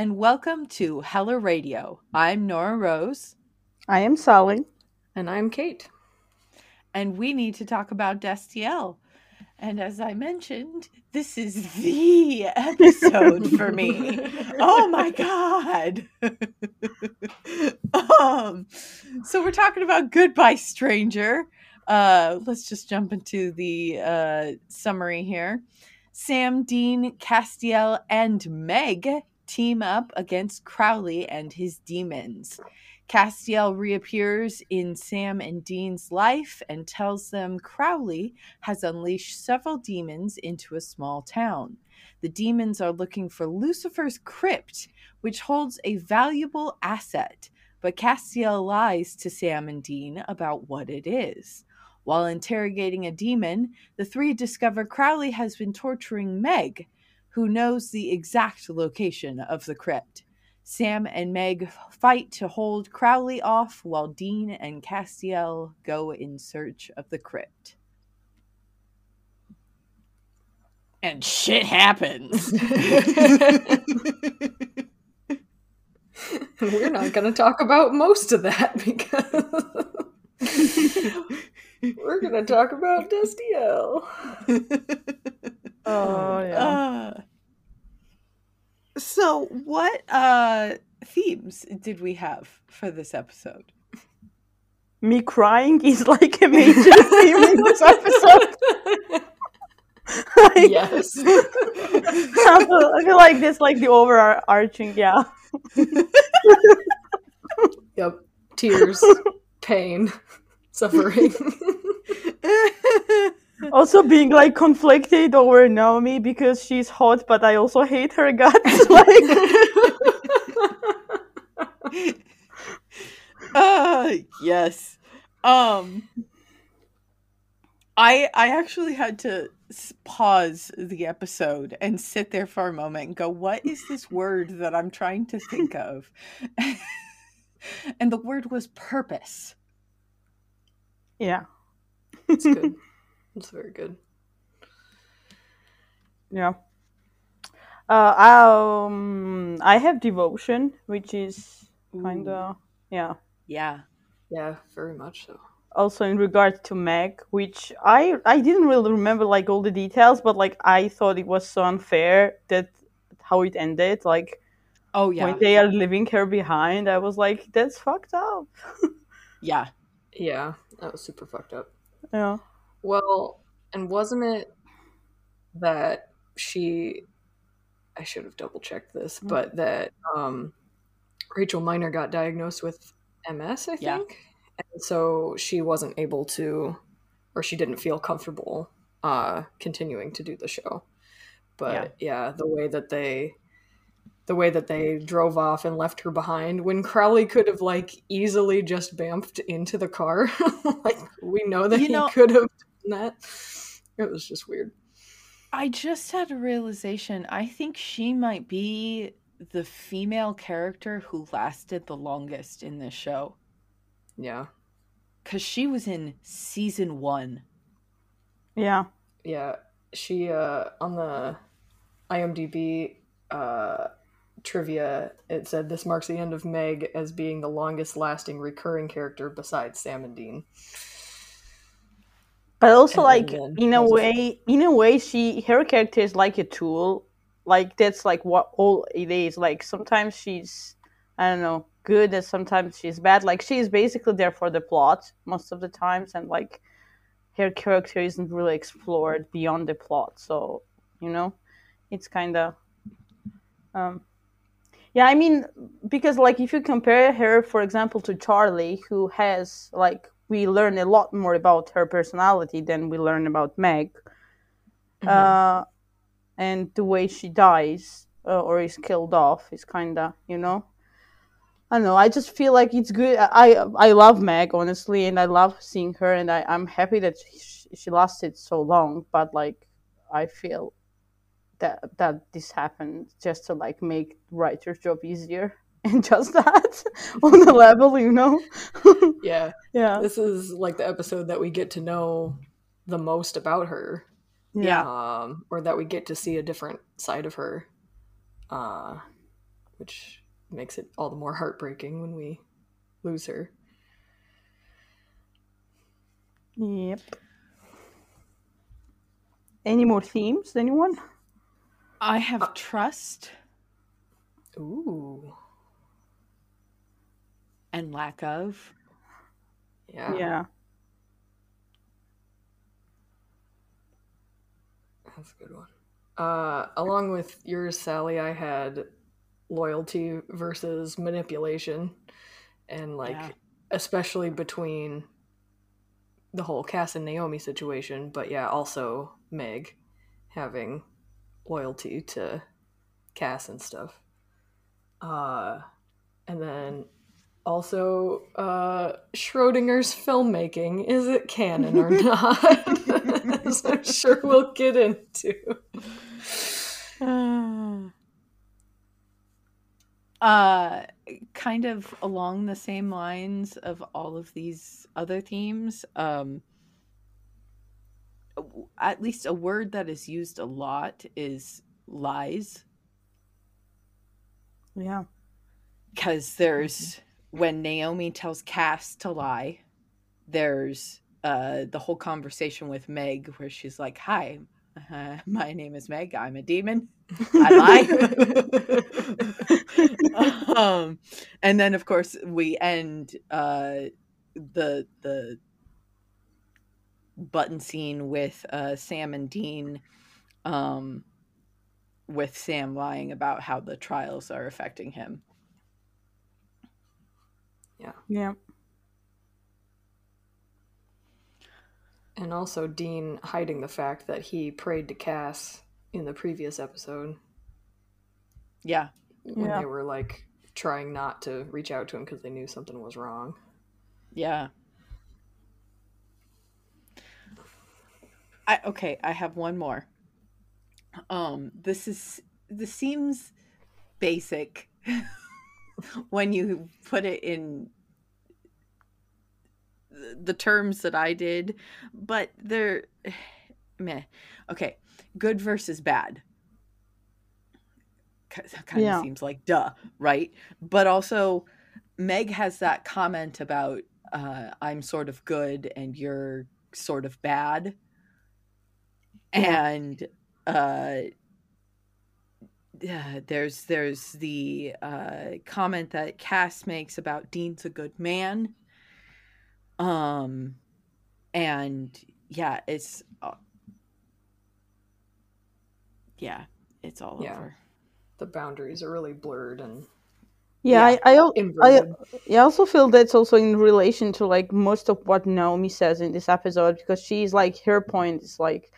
and welcome to Heller Radio. I'm Nora Rose, I am Sally. And I'm Kate. and we need to talk about Destiel. And as I mentioned, this is the episode for me. Oh my god. um so we're talking about Goodbye Stranger. Uh let's just jump into the uh summary here. Sam, Dean, Castiel, and Meg team up against Crowley and his demons. Castiel reappears in Sam and Dean's life and tells them Crowley has unleashed several demons into a small town. The demons are looking for Lucifer's crypt, which holds a valuable asset, but Castiel lies to Sam and Dean about what it is. While interrogating a demon, the three discover Crowley has been torturing Meg, who knows the exact location of the crypt. Sam and Meg fight to hold Crowley off while Dean and Castiel go in search of the crypt. And shit happens. We're not going to talk about most of that because we're going to talk about Destiel. Oh yeah. Uh, so what uh themes did we have for this episode? Me crying is like a major theme in this episode. Like, yes. I feel, I feel like this like the overarching yeah. Yep. Tears, pain, suffering. Also being like conflicted over Naomi because she's hot but I also hate her guts. like uh yes. Um I I actually had to pause the episode and sit there for a moment and go, "What is this word that I'm trying to think of?" and the word was purpose. Yeah. It's good. It's very good. Yeah. Uh, um, I have devotion, which is kind of yeah. Yeah. Yeah, very much so. Also in regard to Meg, which I I didn't really remember like all the details, but like I thought it was so unfair that how it ended. Like Oh yeah. when they are leaving her behind, I was like, that's fucked up. Yeah. Yeah, that was super fucked up. Yeah. Well, and wasn't it that she I should have double checked this, Mm. but that um Rachel Miner got diagnosed with MS, I think. Yeah. And so she wasn't able to or she didn't feel comfortable uh continuing to do the show. But yeah, the way that they the way that they drove off and left her behind when Crowley could have like easily just bamfed into the car. like we know that You he know- could have done that. It was just weird. I just had a realization. I think she might be the female character who lasted the longest in this show Yeah. because she was in season one. Yeah. Yeah. She uh on the IMDb uh trivia it said this marks the end of Meg as being the longest lasting recurring character besides Sam and Dean. But also like in a way in a way she her character is like a tool. Like that's like what all it is. Like sometimes she's I don't know, good and sometimes she's bad. Like she's basically there for the plot most of the times and like her character isn't really explored beyond the plot. So, you know, it's kinda um yeah, I mean, because like if you compare her, for example, to Charlie, who has like we learn a lot more about her personality than we learn about Meg, uh, and the way she dies uh, or is killed off is kind of you know. I don't know. I just feel like it's good. I I love Meg honestly, and I love seeing her, and I I'm happy that she, she lasted so long. But like, I feel that that this happened just to like make writer's job easier. and just that on the level, you know. yeah, yeah. This is like the episode that we get to know the most about her. Yeah. Um, or that we get to see a different side of her. Uh, which makes it all the more heartbreaking when we lose her. Yep. Any more themes? Anyone? I have trust Ooh. And lack of. Yeah. Yeah. That's a good one. Uh, along with yours, Sally, I had loyalty versus manipulation, and like Yeah. especially between the whole Cass and Naomi situation, but yeah, also Meg having loyalty to Cass and stuff. Uh, and then also uh, Schrodinger's filmmaking is it canon or not? As I'm sure we'll get into. uh kind of along the same lines of all of these other themes um at least a word that is used a lot is lies Yeah. because there's when Naomi tells Cass to lie, there's uh the whole conversation with Meg where she's like, "Hi, uh, my name is Meg. I'm a demon. I lie." um, and then of course we end uh the the button scene with uh Sam and Dean um with Sam lying about how the trials are affecting him. Yeah. Yeah. And also Dean hiding the fact that he prayed to Cass in the previous episode Yeah. when Yeah. they were like trying not to reach out to him because they knew something was wrong. Yeah. I okay, I have one more. Um this is this seems basic when you put it in the terms that I did, but they're meh. Okay, good versus bad. Kind of Yeah. seems like duh, right? But also Meg has that comment about uh, I'm sort of good and you're sort of bad. Yeah. And uh, yeah, there's there's the uh, comment that Cass makes about Dean's a good man. Um, and yeah, it's uh, yeah, it's all Yeah. over. The boundaries are really blurred and Yeah, I, I, I. I also feel that's also in relation to like most of what Naomi says in this episode because she's like her point is like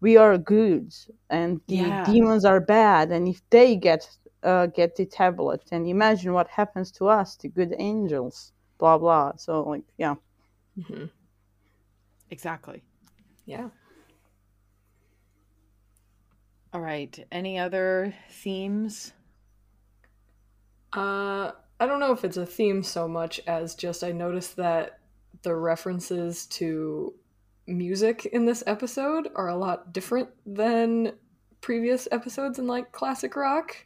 we are good and the Yeah. demons are bad and if they get uh, get the tablet and imagine what happens to us the good angels blah blah so like yeah Mhm. Exactly. Yeah. All right. Any other themes? Uh, I don't know if it's a theme so much as just I noticed that the references to music in this episode are a lot different than previous episodes in like classic rock.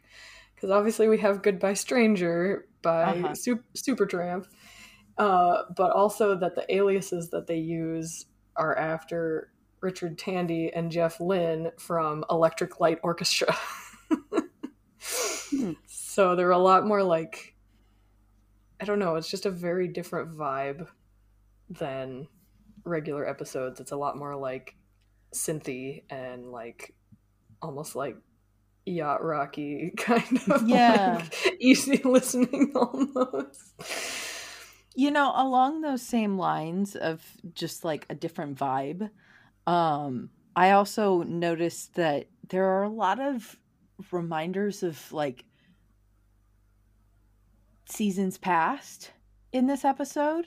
Because obviously we have "Goodbye Stranger" by Uh-huh. Sup- Supertramp, uh, but also that the aliases that they use are after Richard Tandy and Jeff Lynne from Electric Light Orchestra. So they're a lot more like I don't know, it's just a very different vibe than regular episodes. It's a lot more like synthy and like almost like yacht rocky kind of Yeah. like, easy listening almost. You know, along those same lines of just like a different vibe, um, I also noticed that there are a lot of reminders of like seasons past in this episode.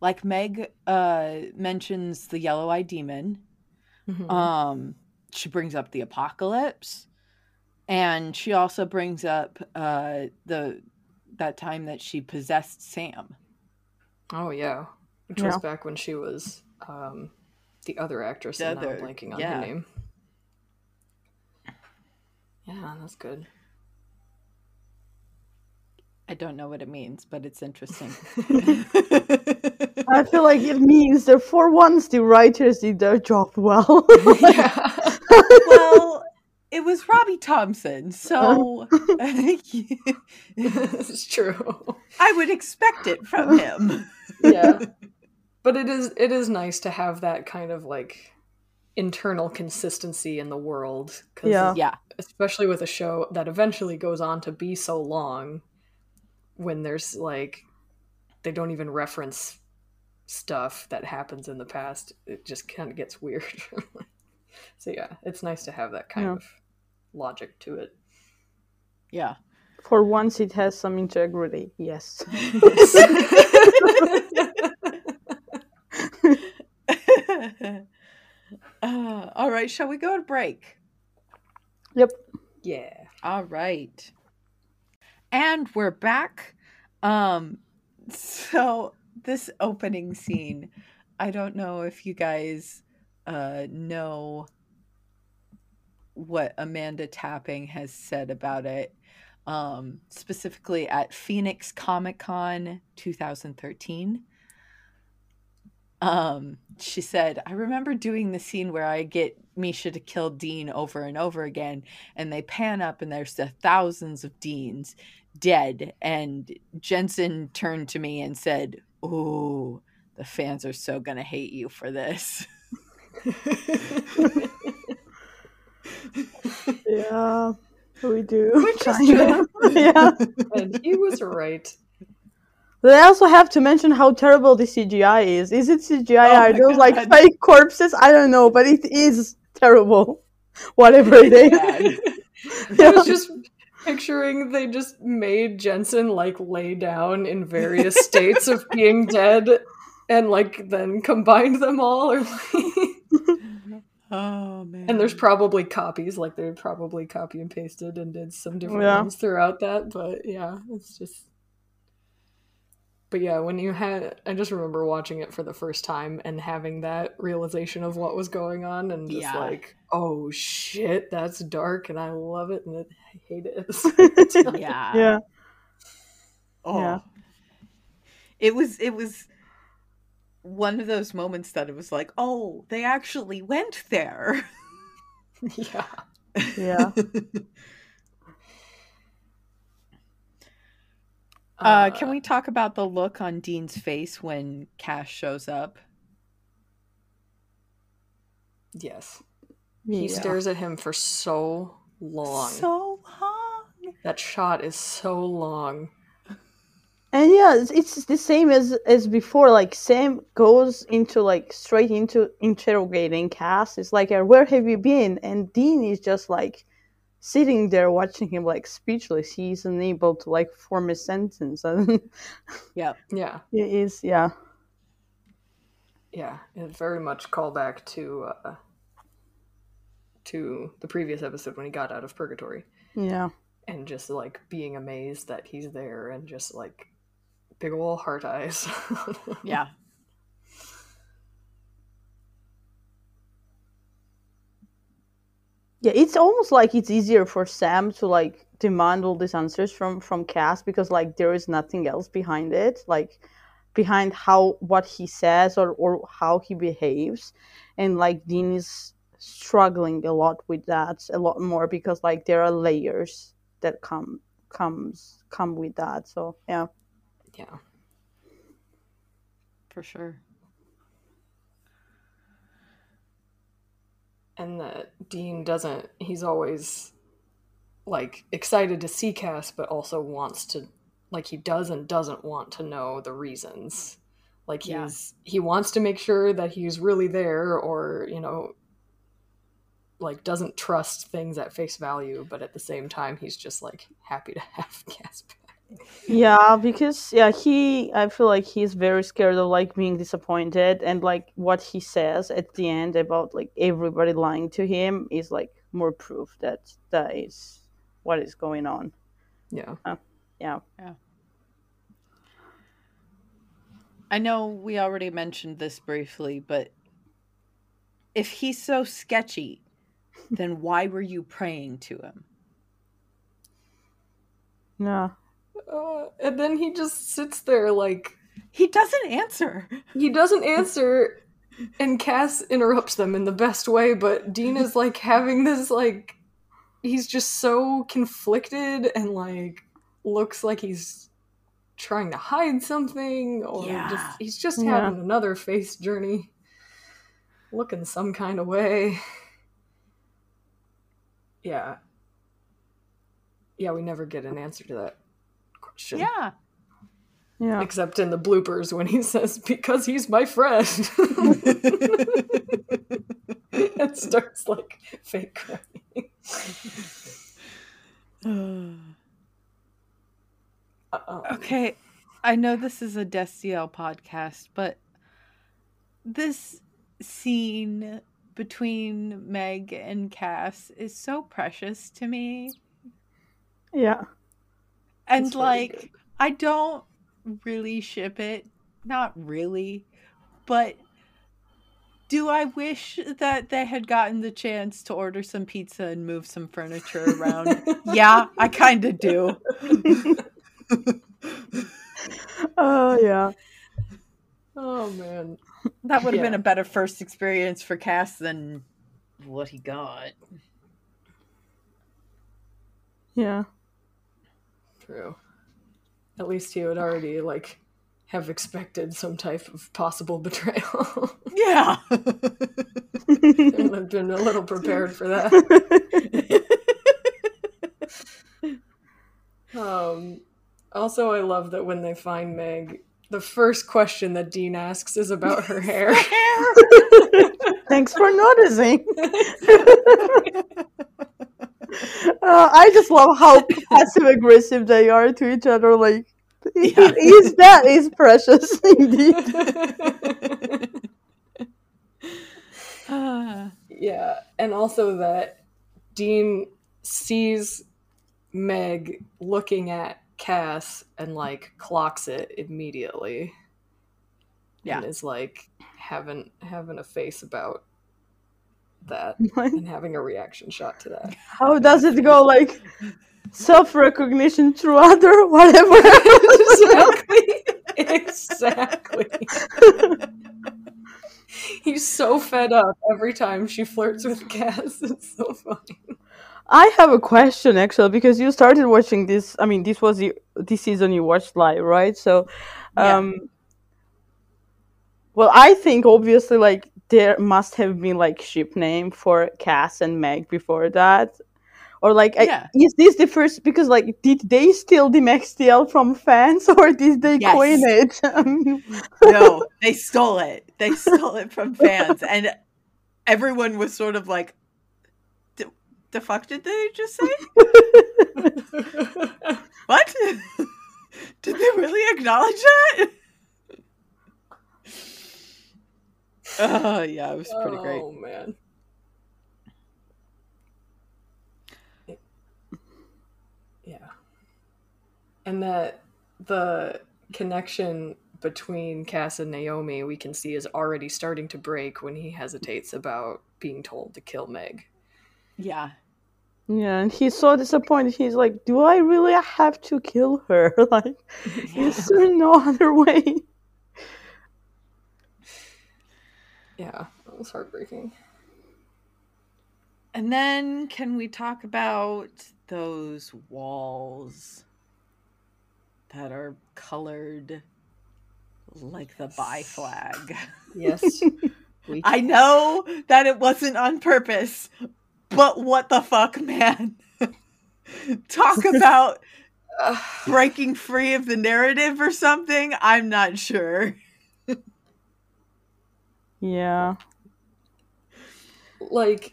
Like Meg uh mentions the yellow eyed demon. Mhm. Um, she brings up the apocalypse, and she also brings up uh, the that time that she possessed Sam. Oh yeah, which Yeah. was back when she was um, the other actress. The and now I'm blanking on yeah. her name. Yeah, that's good. I don't know what it means, but it's interesting. I feel like it means that for once the writers did their job well. yeah. well, it was Robbie Thompson, so uh-huh. it's true. I would expect it from him. Yeah. But it is it is nice to have that kind of like internal consistency in the world cuz Yeah. Yeah, especially with a show that eventually goes on to be so long when there's like they don't even reference stuff that happens in the past it just kind of gets weird so yeah it's nice to have that kind Yeah. of logic to it yeah. for once it has some integrity. Yes. uh, all right, shall we go to break? Yep. yeah All right. And we're back. Um so this opening scene, I don't know if you guys uh know what Amanda Tapping has said about it. Um specifically at Phoenix Comic Con 2013. Um she said, "I remember doing the scene where I get Misha to kill Dean over and over again and they pan up and there's the thousands of deans dead and jensen turned to me and said Oh, the fans are so gonna hate you for this Yeah, we do. Which is kinda. yeah. and he was right But I also have to mention how terrible the CGI is. Is it CGI? Oh Are my those like fake corpses? I don't know, but it is terrible. Whatever it is. bad. I was just picturing they just made Jensen like lay down in various states of being dead and like then combined them all or oh man and there's probably copies like they probably copy and pasted and did some different Yeah. ones throughout that but yeah it's just but yeah when you had i just remember watching it for the first time and having that realization of what was going on and just Yeah. like oh shit that's dark and i love it and i hate it at the same time. yeah Yeah. oh. Yeah. it was it was one of those moments that it was like oh they actually went there yeah Yeah. Uh, can we talk about the look on Dean's face when Cass shows up? yes he stares at him for so long So long. that shot is so long And yeah, it's, it's the same as as before. Like Sam goes into like straight into interrogating Cass. It's like, uh, "Where have you been?" And Dean is just like sitting there watching him like speechless. He's unable to like form a sentence. And Yep. yeah it is, yeah, Yeah, it very much callback to uh, to the previous episode when he got out of purgatory yeah, and just like being amazed that he's there and just like big ol' heart eyes. Yeah. Yeah. It's almost like it's easier for Sam to like demand all these answers from from Cass because like there is nothing else behind it. Like behind how what he says or, or how he behaves and like dean is struggling a lot with that a lot more because like there are layers that come comes come with that so yeah yeah. For sure. And that Dean doesn't he's always like excited to see Cass but also wants to like he does and doesn't want to know the reasons. Like he's Yeah. he wants to make sure that he's really there or, you know, like doesn't trust things at face value, but at the same time he's just like happy to have Cass back. Yeah because yeah he i feel like he's very scared of like being disappointed and like what he says at the end about like everybody lying to him is like more proof that that is what is going on Yeah. Uh, yeah Yeah. I know we already mentioned this briefly, but if he's so sketchy, then why were you praying to him? Yeah. Uh, and then he just sits there like he doesn't answer. He doesn't answer, and Cass interrupts them in the best way. But Dean is like having this like he's just so conflicted and like looks like he's trying to hide something or Yeah. just he's just Yeah. having another face journey looking some kind of way yeah yeah we never get an answer to that question Yeah. Yeah. except in the bloopers when he says because he's my friend and starts like fake crying okay, I know this is a Destiel podcast, but this scene between Meg and Cass is so precious to me. Yeah. And like good. I don't really ship it. Not really. But do I wish that they had gotten the chance to order some pizza and move some furniture around? yeah, I kind of do. Oh yeah. oh man That would have been a better first experience for Cass than what he got. Yeah. True. At least he would already like have expected some type of possible betrayal. Yeah. and have been a little prepared for that. Um also I love that when they find Meg, the first question that Dean asks is about her hair. Thanks for noticing. Uh, I just love how passive aggressive they are to each other. Like, Yeah. is that is precious indeed. Ah. yeah, and also that Dean sees Meg looking at Cass and like clocks it immediately. Yeah. And is like having having a face about that and having a reaction shot to that. How does it go? Like self recognition through other whatever. exactly. Exactly. He's so fed up every time she flirts with Cass. It's so funny. I have a question actually because you started watching this. I mean, this was the this season you watched live, right? So, Yeah. um, well, I think obviously like there must have been like ship name for Cass and Meg before that, or like I- is this the first? Because like, did they steal the Megstiel from fans or did they Yes. coin it? No, they stole it. They stole it from fans, and everyone was sort of like, "The, the fuck did they just say? What? did they really acknowledge that?" Oh yeah, it was pretty great. Oh man. Yeah. And that the connection between Cass and Naomi we can see is already starting to break when he hesitates about being told to kill Meg. Yeah, yeah, and he's so disappointed. He's like, "Do I really have to kill her? Like, is there no other way?" Yeah, it was heartbreaking. and then can we talk about those walls that are colored like the bi flag? Yes. I know that it wasn't on purpose, but what the fuck, man? Talk about breaking free of the narrative or something. I'm not sure. Yeah. like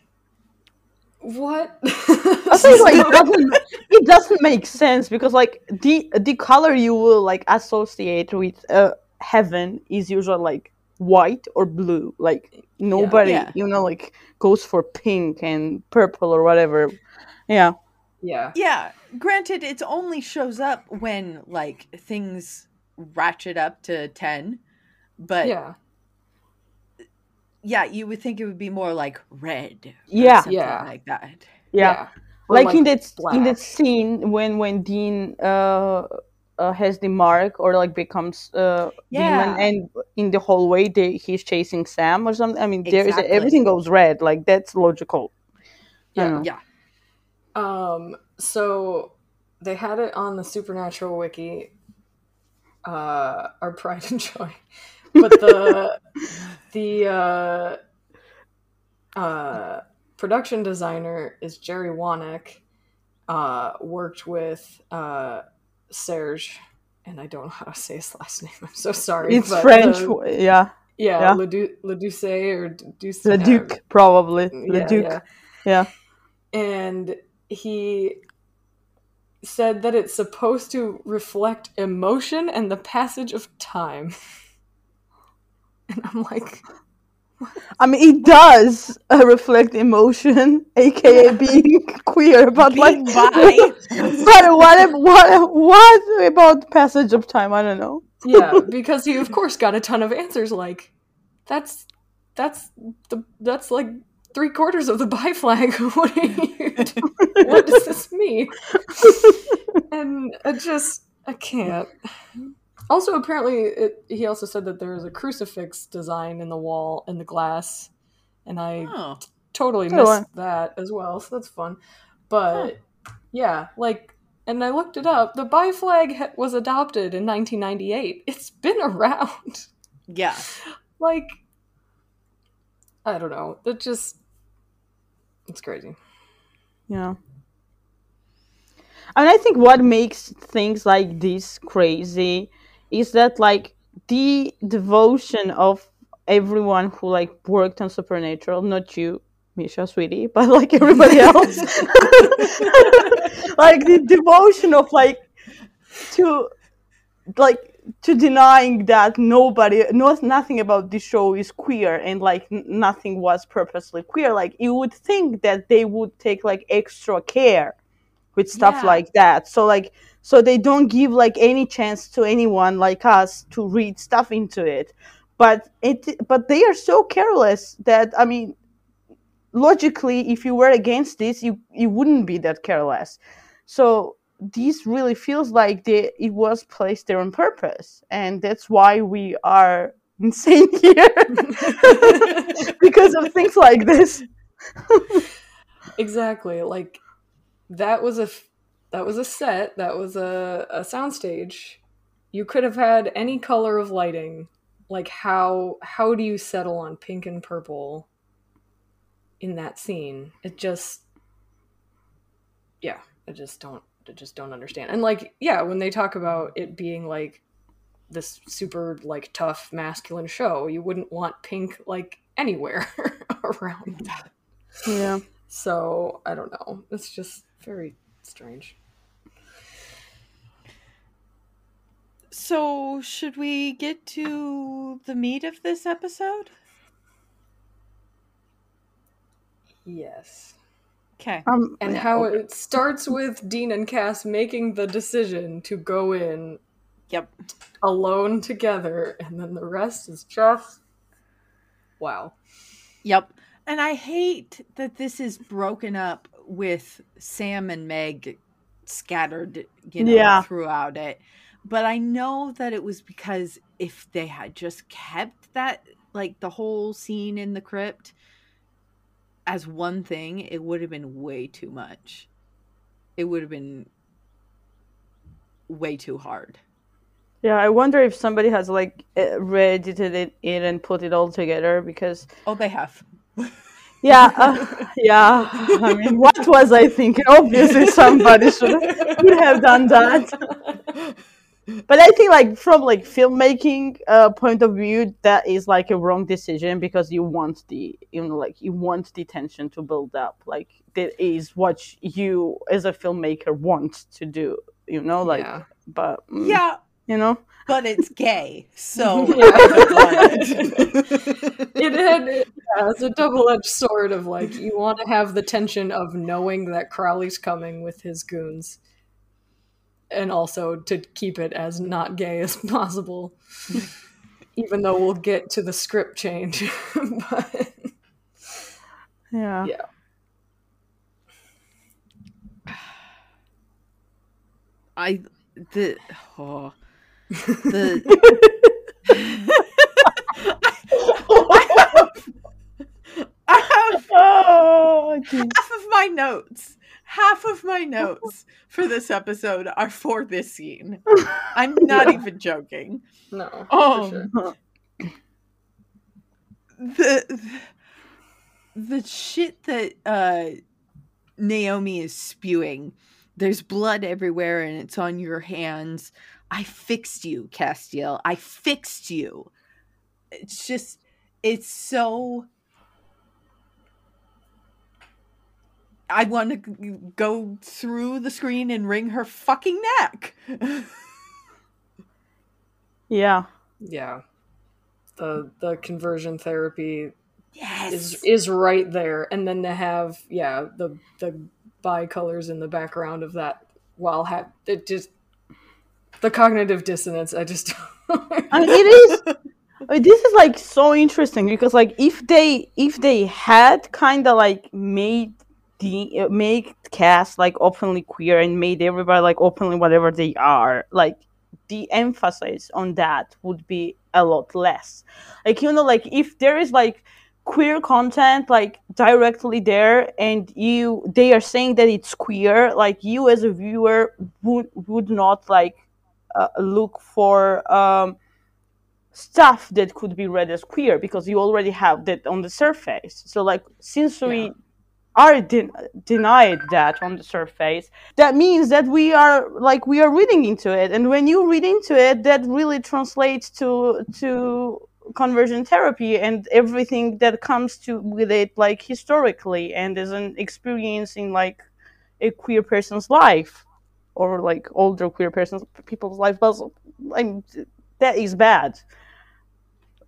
what? I think like it doesn't it doesn't make sense because like the the color you will like associate with uh, heaven is usually like white or blue. Like nobody Yeah. you know like goes for pink and purple or whatever. Yeah. yeah. Yeah, granted, it only shows up when like things ratchet up to 10. but yeah, yeah, you would think it would be more like red. or Yeah. something Yeah. like that. Yeah. Or, like, in that in that scene when when Dean uh, uh has the mark or like becomes uh Yeah. demon and in the hallway they, he's chasing Sam or something. I mean there is Exactly. everything goes red. Like that's logical. Yeah. Yeah. Um, so they had it on the Supernatural wiki, uh, our pride and joy, but the the uh, uh, production designer is Jerry Wanek. Uh, worked with uh, Serge, and I don't know how to say his last name. I'm so sorry. It's French. the- yeah. yeah, yeah. Ledu- Leduce or Duce. The Duke probably. The yeah, yeah. Yeah. and he said that it's supposed to reflect emotion and the passage of time. And I'm like, I mean, it does uh, reflect emotion, aka being queer, but Being like, but what, what, what about passage of time? I don't know. yeah, because he of course got a ton of answers like, that's that's the that's like three quarters of the bi flag. what are you? what does this mean? and I just I can't. Also, apparently, it, he also said that there is a crucifix design in the wall in the glass, and I Oh. totally So missed I- that as well. So that's fun. But yeah, like, and I looked it up. The bi flag ha- was adopted in 1998. It's been around. Yeah. like, I don't know. It just it's crazy. Yeah. And I think what makes things like this crazy is that like the devotion of everyone who like worked on Supernatural, not you, Misha, sweetie, but like everybody else. like the devotion of like to like to denying that nobody knows nothing about the show is queer and like nothing was purposely queer like you would think that they would take like extra care with stuff Yeah. like that so like so they don't give like any chance to anyone like us to read stuff into it. But it but they are so careless that i mean logically if you were against this you you wouldn't be that careless. So this really feels like they, it was placed there on purpose. And that's why we are insane here. Because of things like this. Exactly. Like that was a f- that was a set. That was a a soundstage. You could have had any color of lighting. Like how how do you settle on pink and purple in that scene? It just yeah, I just don't I just don't understand. And like yeah, when they talk about it being like this super like tough masculine show, you wouldn't want pink like anywhere around. That. Yeah So I don't know. It's just very strange. So, should we get to the meat of this episode? Yes. Okay. um And how it starts with Dean and Cass making the decision to go in Yep. alone together, and then the rest is just wow. Yep. And I hate that this is broken up with Sam and Meg scattered, you know, Yeah. throughout it. But I know that it was because if they had just kept that, like the whole scene in the crypt as one thing, it would have been way too much. It would have been way too hard. yeah i wonder if somebody has like uh, re-edited it in and put it all together because Oh, they have. yeah uh, yeah i mean what was i thinking obviously somebody should have done that but i think like from like filmmaking uh, point of view that is like a wrong decision because you want the you know like you want the tension to build up. Like that is what you as a filmmaker want to do you know like Yeah. but mm, Yeah, you know? But it's gay. So it had yeah, it's a double-edged sword of like you want to have the tension of knowing that Crowley's coming with his goons and also to keep it as not gay as possible even though we'll get to the script change. but yeah. Yeah. I the oh the I have Oh, half of my notes. Half of my notes for this episode are for this scene. I'm not even joking. no, for Oh, sure. the the shit that uh Naomi is spewing. There's blood everywhere and it's on your hands. I fixed you, Castiel. I fixed you. It's just it's so I want to go through the screen and wring her fucking neck. Yeah. Yeah. The the conversion therapy yes. is is right there and then to have yeah the the bicolors in the background of that while ha- it just the cognitive dissonance i just I mean, it is. I mean, this is like so interesting because like if they if they had kind of like made uh, make Cass like openly queer and made everybody like openly whatever they are like the emphasis on that would be a lot less like you know like if there is like queer content like directly there and you they are saying that it's queer like you as a viewer would would not like uh, look for um stuff that could be read as queer because you already have that on the surface. So like since we Yeah. Are de- denied that on the surface, that means that we are like we are reading into it, and when you read into it, that really translates to to conversion therapy and everything that comes to with it like historically and as an experience in like a queer person's life or like older queer person's people's life. But I'm, that is bad.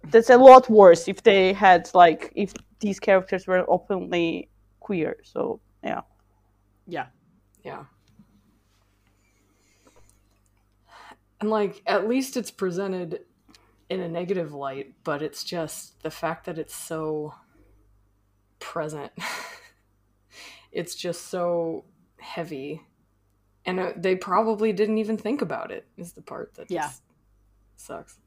That's a lot worse if they had like if these characters were openly queer so yeah. Yeah. yeah. And like at least it's presented in a negative light but it's just the fact that it's so present. It's just so heavy. And uh, they probably didn't even think about it is the part that Yeah. just sucks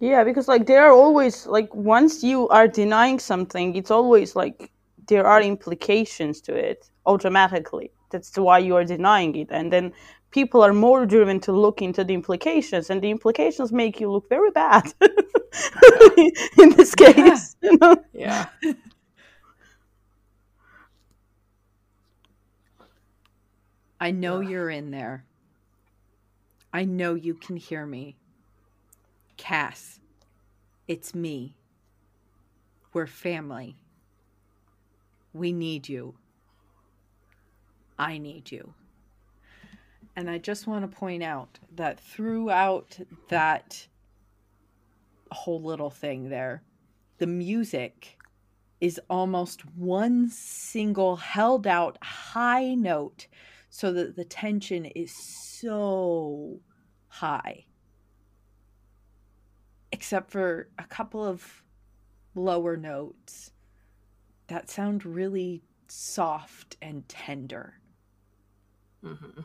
yeah because like there are always like once you are denying something it's always like there are implications to it automatically that's why you are denying it and then people are more driven to look into the implications and the implications make you look very bad in this case you know? yeah I know you're in there. I know you can hear me. Cass, it's me. We're family. We need you. I need you. And I just want to point out that throughout that whole little thing there, the music is almost one single held out high note so that the tension is so high. Except for a couple of lower notes that sound really soft and tender. Mhm.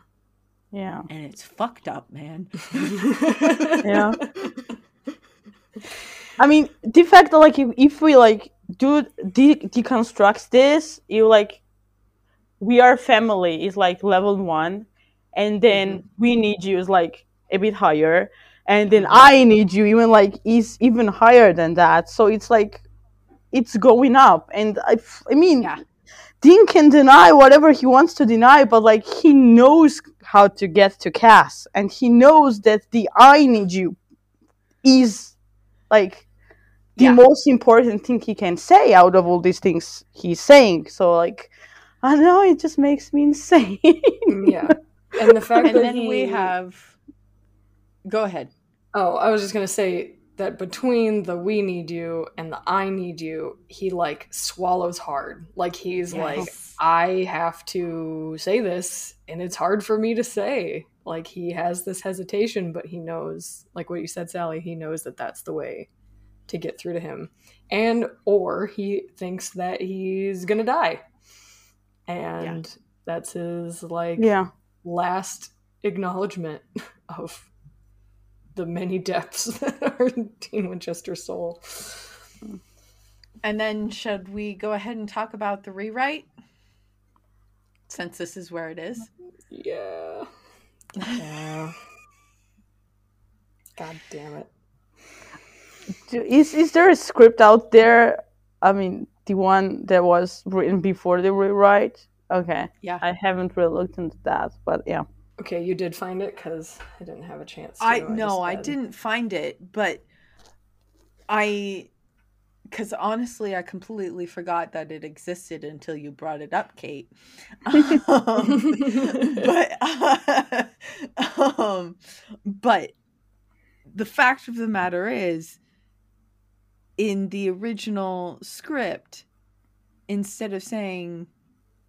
yeah And it's fucked up, man. yeah i mean the fact that like if, if we like do de- deconstruct this you like we are family is like level one and then we need you is like a bit higher and then i need you even like is even higher than that so it's like it's going up and i, f- I mean Yeah. dean can deny whatever he wants to deny but like he knows how to get to cass and he knows that the i need you is like the Yeah. most important thing he can say out of all these things he's saying so like i don't know it just makes me insane yeah and the fact and that then we have. Go ahead. Oh, I was just gonna say that between the "we need you" and the "I need you," he like swallows hard. Like he's like, I have to say this, and it's hard for me to say. Like he has this hesitation, but he knows, like what you said, Sally, he knows that that's the way to get through to him. And, or he thinks that he's gonna die. And yeah. that's his, like, yeah. last acknowledgement of the many depths that are Dean Winchester's soul. And then, should we go ahead and talk about the rewrite? Since this is where it is. Yeah. Yeah. God damn it. Is is there a script out there? I mean, the one that was written before the rewrite. Okay. Yeah. I haven't really looked into that, but yeah. Okay, you did find it because I didn't have a chance. To. I no, I, I didn't find it, but I because honestly, I completely forgot that it existed until you brought it up, Kate. Um, but uh, um, but the fact of the matter is, in the original script, instead of saying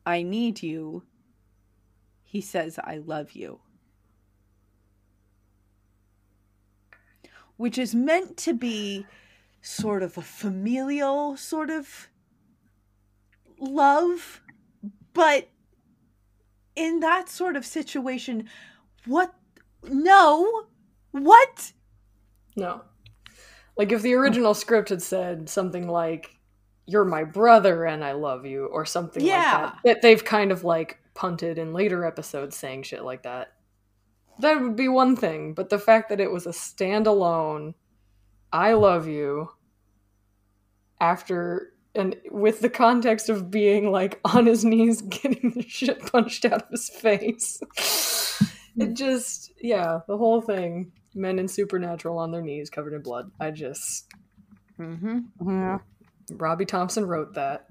"I need you," he says "I love you." Which is meant to be sort of a familial sort of love. But in that sort of situation, what? No. What? No. Like if the original script had said something like, You're my brother and I love you, or something yeah. like that, that they've kind of like punted in later episodes saying shit like that. That would be one thing, but the fact that it was a standalone I love you after and with the context of being like on his knees getting the shit punched out of his face. it just yeah, the whole thing. Men in supernatural on their knees covered in blood. I just mm-hmm. Yeah. Robbie Thompson wrote that.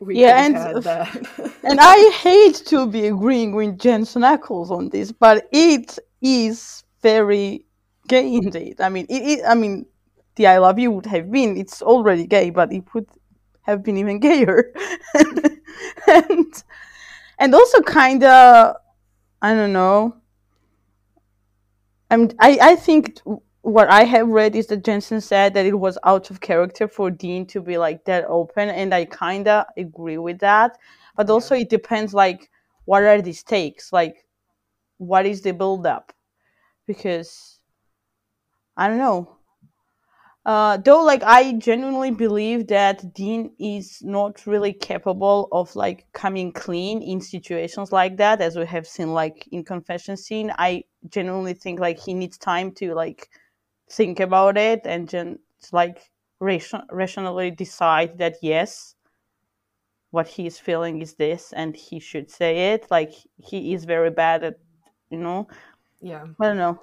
We yeah, and, and I hate to be agreeing with Jensen Ackles on this, but it is very gay indeed. I mean, it, it, I mean, the I love you would have been. It's already gay, but it would have been even gayer, and and also kind of, I don't know. I'm, I I think what I have read is that Jensen said that it was out of character for Dean to be like that open, and I kind of agree with that. But also, yeah. it depends like what are the stakes, like what is the build up, because I don't know. Uh, though, like, I genuinely believe that Dean is not really capable of like coming clean in situations like that, as we have seen, like in confession scene. I genuinely think like he needs time to like think about it and just like ration- rationally decide that yes, what he is feeling is this, and he should say it. Like he is very bad at, you know, yeah, I don't know,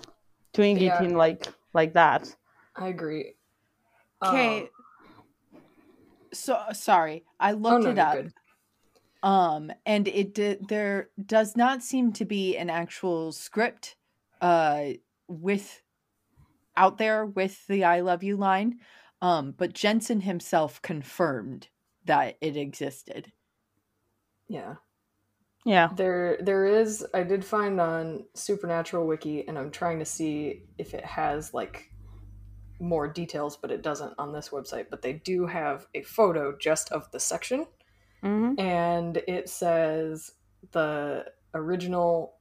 doing yeah. it in like like that. I agree. Okay. Um, so sorry, I looked oh, no, it up. Um, and it did. There does not seem to be an actual script, uh, with out there with the "I love you" line. Um, but Jensen himself confirmed that it existed. Yeah. Yeah. There there is I did find on Supernatural Wiki and I'm trying to see if it has like more details, but it doesn't on this website. But they do have a photo just of the section, mm-hmm. and it says the original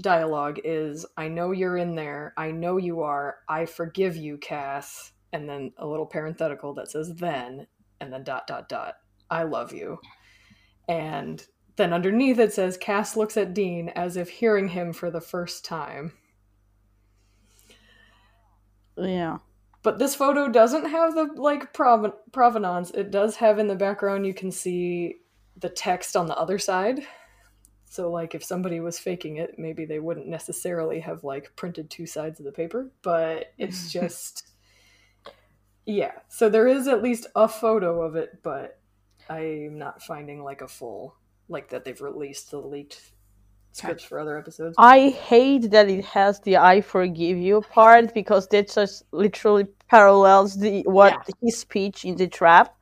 dialogue is I know you're in there. I know you are. I forgive you, Cass. And then a little parenthetical that says then, and then dot, dot, dot. I love you. And then underneath it says Cass looks at Dean as if hearing him for the first time. Yeah but this photo doesn't have the like prov- provenance it does have in the background you can see the text on the other side so like if somebody was faking it maybe they wouldn't necessarily have like printed two sides of the paper but it's just yeah so there is at least a photo of it but i'm not finding like a full like that they've released the leaked scripts for other episodes. I hate that it has the "I forgive you" part because that just literally parallels the what yeah. his speech in the trap,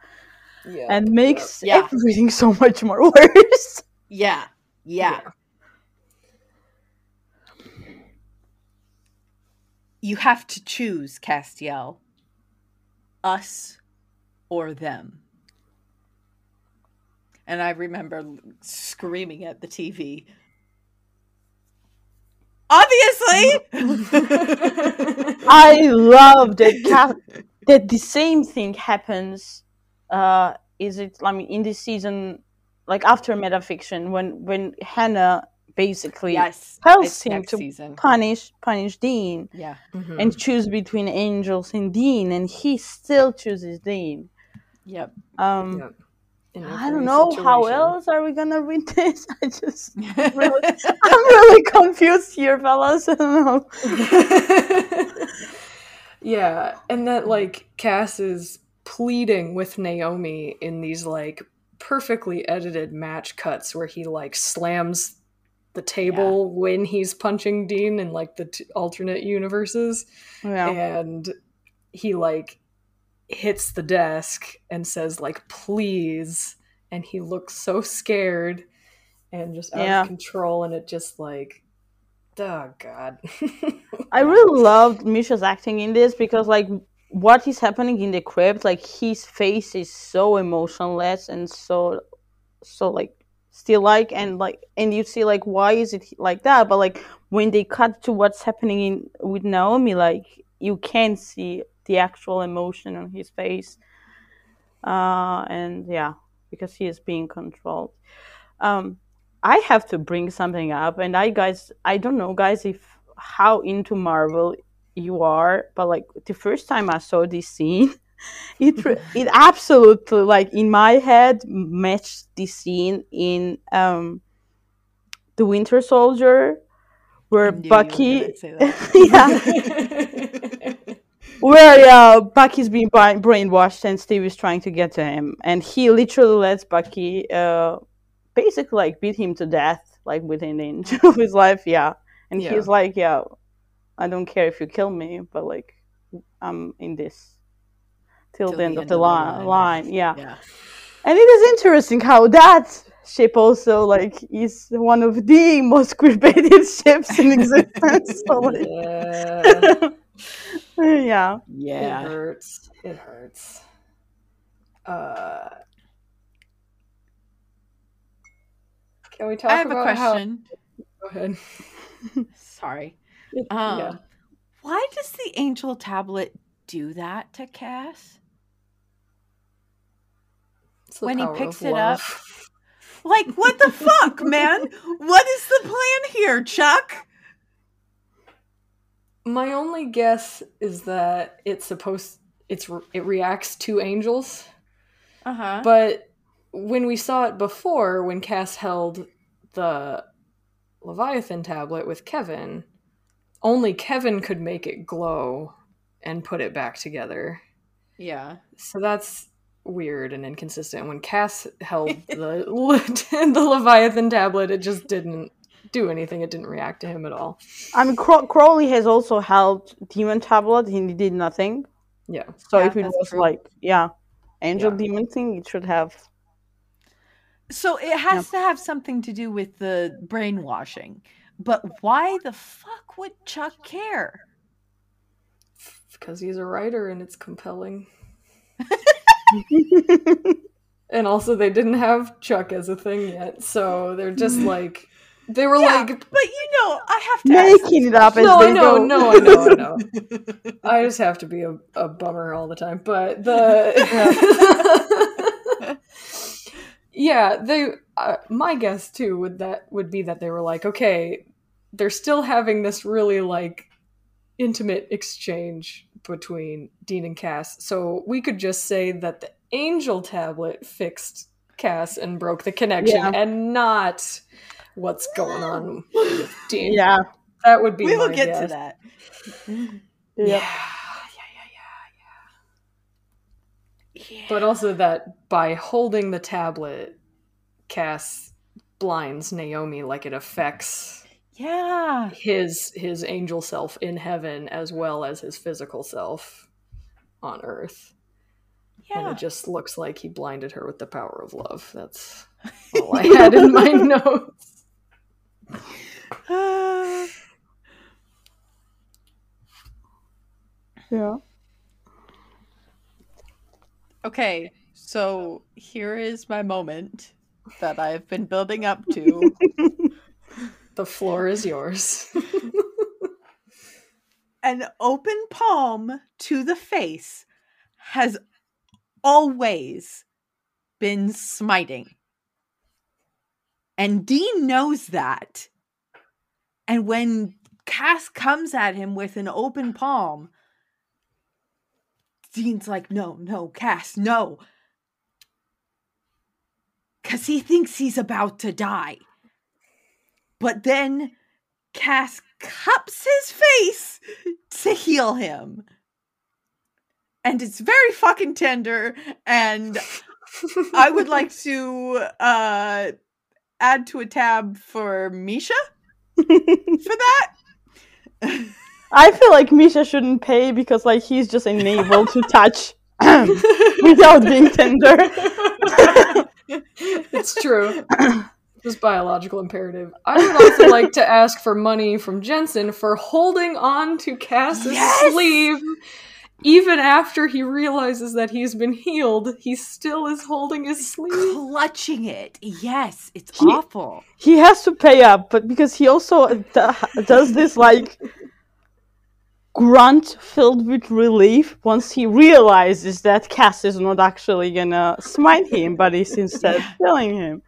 yeah. and makes yeah. everything so much more worse. Yeah, yeah. yeah. You have to choose, Castiel. Us or them. And I remember screaming at the TV. Obviously, I loved it. That, the same thing happens. Uh, is it? I mean, in this season, like after metafiction when when Hannah basically yes. tells him to season. punish punish Dean Yeah. Mhm. and choose between angels and Dean and he still chooses Dean. Yep. Um Yep. I don't know how else are we gonna read this. I just really, I'm really confused here, fellas. I don't know. yeah, and that like Cass is pleading with Naomi in these like perfectly edited match cuts where he like slams the table when he's punching Dean in like the t- alternate universes. Yeah. and he like hits the desk and says like please. And he looks so scared and just out Yeah. of control. And it just like oh god. I really loved Misha's acting in this because like what is happening in the crypt, like his face is so emotionless and so so like still like and like and you see like why is it like that? But like when they cut to what's happening in with Naomi, like you can see the actual emotion on his face. Uh and yeah, because he is being controlled. Um I have to bring something up and I guys I don't know guys if how into Marvel you are, but like the first time I saw this scene, it it absolutely like in my head matched the scene in um the Winter Soldier where I knew you were Bucky gonna say that. yeah where yeah Bucky's being brainwashed and Steve is trying to get to him and he literally lets Bucky uh basically like beat him to death like within an inch of his life yeah and Yeah. he's like yeah I don't care if you kill me but like I'm in this till, the end of the, line. line yeah Yeah. and it is interesting how that ship also like is one of the most queer-baited ships in existence so, like, yeah yeah It hurts. It hurts. Uh, can we talk about it? I have a question. how? Go ahead. Sorry. Yeah. Um, Why does the angel tablet do that to Cass? When he picks it up- Like, what the fuck, man? What is the plan here, Chuck? My only guess is that it's supposed it's it reacts to angels, Uh huh. but when we saw it before, when Cass held the Leviathan tablet with Kevin, only Kevin could make it glow and put it back together. Yeah. So that's weird and inconsistent. When Cass held the the Leviathan tablet, it just didn't do anything. It didn't react to him at all. I mean, Craw- Crowley has also held Demon Tablet. and He did nothing. Yeah. So Yeah, if it was true. like, yeah, Angel Yeah. Demon thing, it should have. So it has to have something to do with the brainwashing. But why the fuck would Chuck care? Because he's a writer and it's compelling. And also they didn't have Chuck as a thing yet. So they're just like they were Yeah, like but you know, I have to Making this it up as No, they I know, go. no, I know, I know. I just have to be a, a bummer all the time. But the yeah, they. Uh, my guess too would that would be that they were like, okay, they're still having this really like intimate exchange between Dean and Cass, so we could just say that the Angel tablet fixed Cass and broke the connection, Yeah. and not what's going on with Dean. Yeah. that would be. we will get guess. to that. Yeah, Yep. yeah, yeah, yeah. But also that by holding the tablet, Cass blinds Naomi like it affects Yeah. his his angel self in heaven as well as his physical self on earth. yeah. And it just looks like he blinded her with the power of love. That's all I had in my notes. Yeah. Okay, so here is my moment that I've been building up to. the floor is yours. An open palm to the face has always been smiting. And Dean knows that. And when Cass comes at him with an open palm, Dean's like, no, no, Cass, no. Because he thinks he's about to die. But then Cass cups his face to heal him. And it's very fucking tender. And I would like to uh, add to a tab for Misha for that. I feel like Misha shouldn't pay because like he's just enabled to touch without being tender. it's true. Just biological imperative. I would also like to ask for money from Jensen for holding on to Cass's Yes! sleeve. Even after he realizes that he's been healed, he still is holding his sleeve. Clutching it. Yes, it's He- awful. he has to pay up, but because he also d- does this like grunt filled with relief once he realizes that Cass is not actually gonna smite him, but is instead killing him.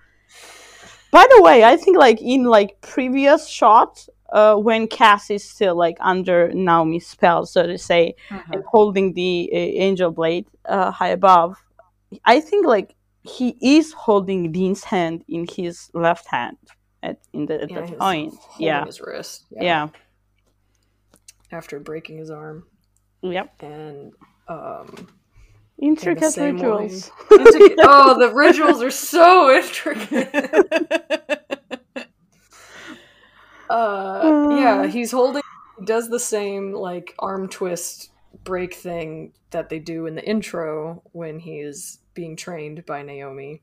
By the way, I think like in like previous shots, uh, when Cass is still like under Naomi's spell, so to say, and holding the uh, angel blade uh, high above, I think like he is holding Dean's hand in his left hand at in the at Yeah, the point. Yeah, his wrist. yeah, After breaking his arm, yep. and um, Intricate same rituals. intric- oh, the rituals are so intricate. Uh, yeah, he's holding. He does the same like arm twist break thing that they do in the intro when he is being trained by Naomi,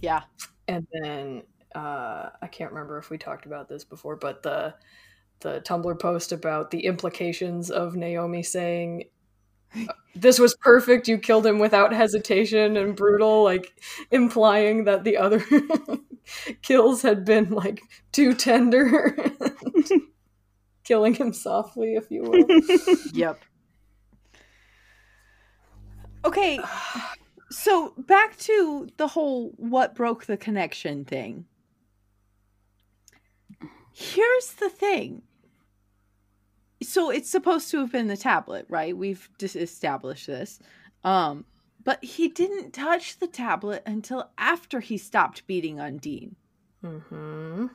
yeah. and then uh, I can't remember if we talked about this before, but the the Tumblr post about the implications of Naomi saying. This was perfect. You killed him without hesitation and brutal, like implying that the other kills had been like too tender. Killing him softly, if you will. Yep. Okay, so back to the whole what broke the connection thing. Here's the thing. So it's supposed to have been the tablet, right? We've established this. Um, but he didn't touch the tablet until after he stopped beating on Dean. mm-hmm.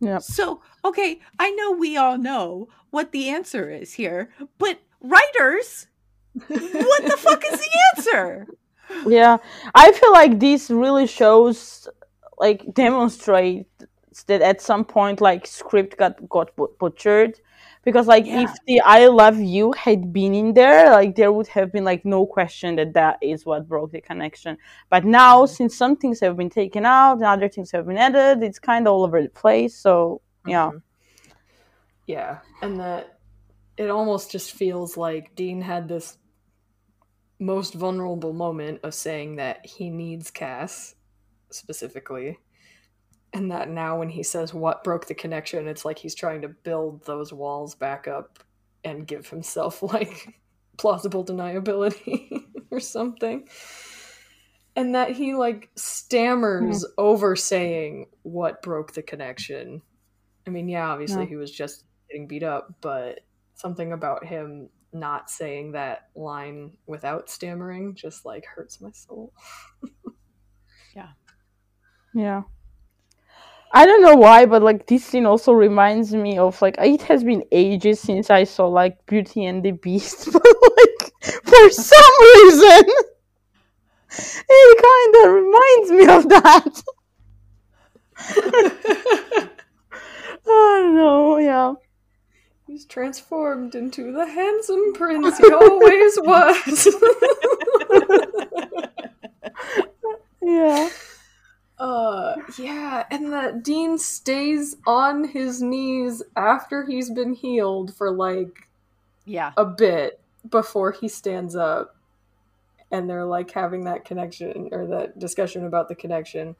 Yep. So, okay, I know we all know what the answer is here, but writers, what the fuck is the answer? Yeah, I feel like this really shows, like, demonstrates that at some point, like, script got got butchered, because like Yeah. if the "I love you" had been in there, like, there would have been like no question that that is what broke the connection. But now, since some things have been taken out and other things have been added, it's kind of all over the place. So yeah, Mhm. Yeah, and that it almost just feels like Dean had this most vulnerable moment of saying that he needs Cass specifically. And that now when he says what broke the connection, it's like he's trying to build those walls back up and give himself like plausible deniability or something. And that he like stammers hmm. over saying what broke the connection. I mean, yeah, obviously Yeah. he was just getting beat up, but something about him not saying that line without stammering just like hurts my soul. Yeah. Yeah. I don't know why, but like this scene also reminds me of like it has been ages since I saw like Beauty and the Beast, but like for some reason it kind of reminds me of that. I don't know, yeah. He's transformed into the handsome prince he always was. Yeah. Yeah, and that Dean stays on his knees after he's been healed for like Yeah. a bit before he stands up and they're like having that connection or that discussion about the connection.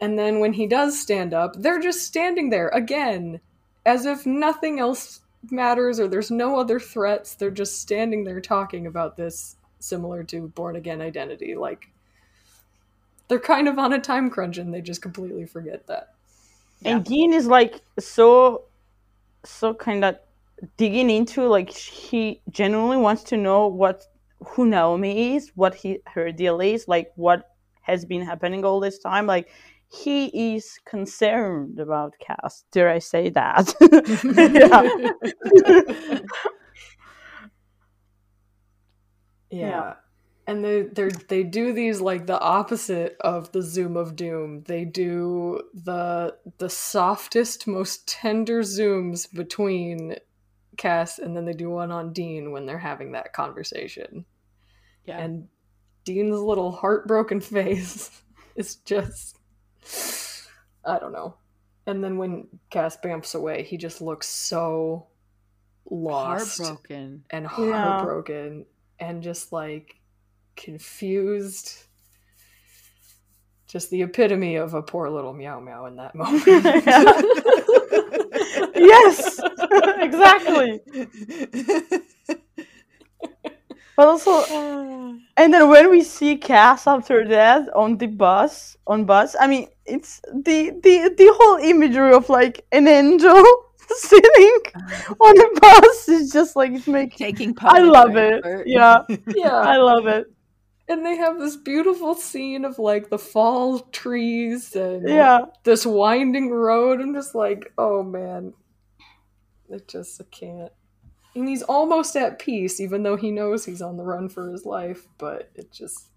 And then when he does stand up, they're just standing there again as if nothing else matters or there's no other threats. They're just standing there talking about this similar to born again identity like they're kind of on a time crunch and they just completely forget that. And Dean is like so, so kind of digging into like he genuinely wants to know what who Naomi is, what he her deal is, like what has been happening all this time. Like he is concerned about Cass. Dare I say that? yeah. yeah and they they they do these like the opposite of the zoom of doom. They do the the softest most tender zooms between cass and then they do one on dean when they're having that conversation. Yeah. And dean's little heartbroken face is just i don't know. And then when cass bamps away he just looks so lost heartbroken. and heartbroken yeah. and just like confused. Just the epitome of a poor little meow meow in that moment. yes, exactly. but also, and then when we see Cass after that on the bus, on bus, I mean, it's the the the whole imagery of like an angel sitting uh-huh. on the bus is just like it's making taking. I love it. Yeah, yeah, I love it and they have this beautiful scene of like the fall trees and yeah. this winding road. I'm just like oh man. It just i can't. And he's almost at peace even though he knows he's on the run for his life but it just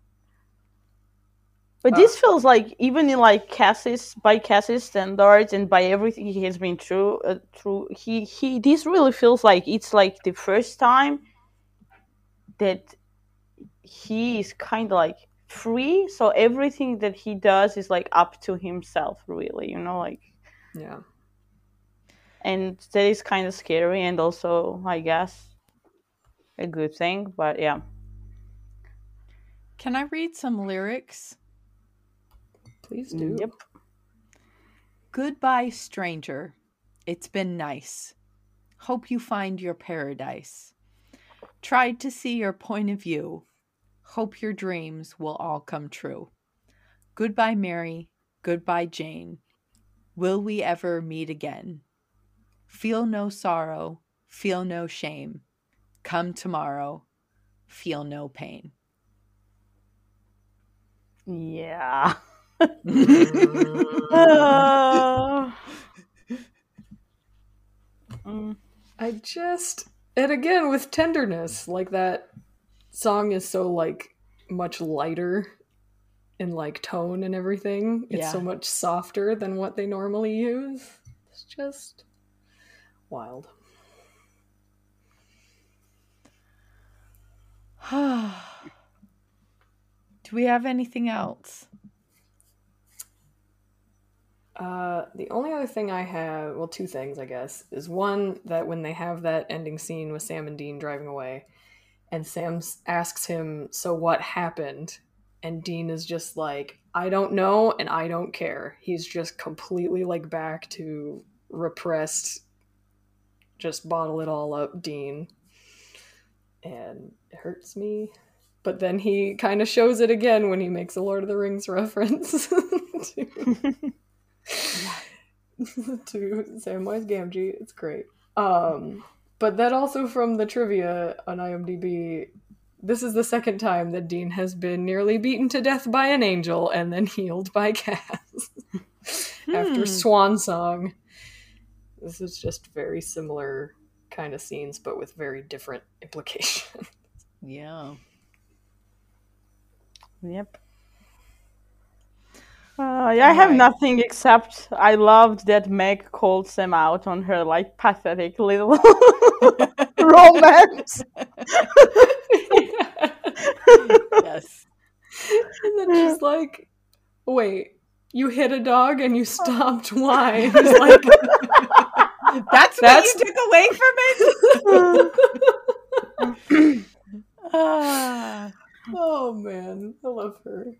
but this feels like even in like Cass's by Cass's standards and by everything he has been through, uh, through he he this really feels like it's like the first time that he is kind of like free so everything that he does is like up to himself really you know like yeah. And that is kind of scary and also i guess a good thing but yeah. Can i read some lyrics? Please do. Yep. Goodbye stranger. It's been nice. Hope you find your paradise. Tried to see your point of view Hope your dreams will all come true. Goodbye, Mary. Goodbye, Jane. Will we ever meet again? Feel no sorrow, feel no shame. Come tomorrow, feel no pain. Yeah. I just, and again with tenderness, like that song is so like much lighter in like tone and everything. It's yeah. so much softer than what they normally use. It's just wild. Do we have anything else? Uh, the only other thing I have, well, two things, I guess, is one that when they have that ending scene with Sam and Dean driving away, and Sam asks him, "So what happened?" And Dean is just like, "I don't know and I don't care." He's just completely like back to repressed just bottle it all up Dean. And it hurts me. But then he kind of shows it again when he makes a Lord of the Rings reference to, to Samwise Gamgee. It's great. Um, but that also from the trivia on IMDb, this is the second time that Dean has been nearly beaten to death by an angel and then healed by Cass hmm. after Swan Song. This is just very similar kind of scenes, but with very different implications. Yeah. Yep. Uh, yeah, I have right. nothing except I loved that Meg called Sam out on her like pathetic little romance. yes. And then she's like, "Wait, you hit a dog and you stopped? Why?" like, "That's what that's... you took away from it." ah. Oh man, I love her.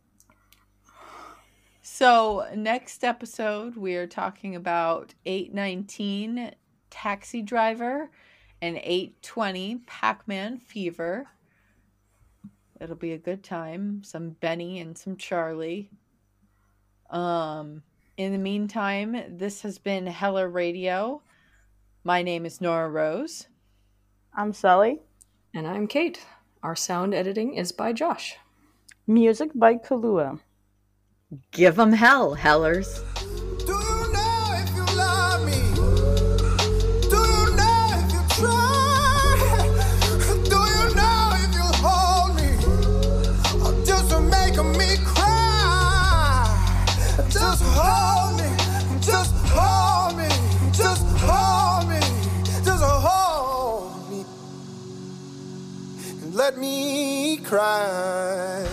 So, next episode, we are talking about 819 Taxi Driver and 820 Pac Man Fever. It'll be a good time. Some Benny and some Charlie. Um, in the meantime, this has been Heller Radio. My name is Nora Rose. I'm Sally. And I'm Kate. Our sound editing is by Josh. Music by Kalua. Give them hell, Hellers. let me cry.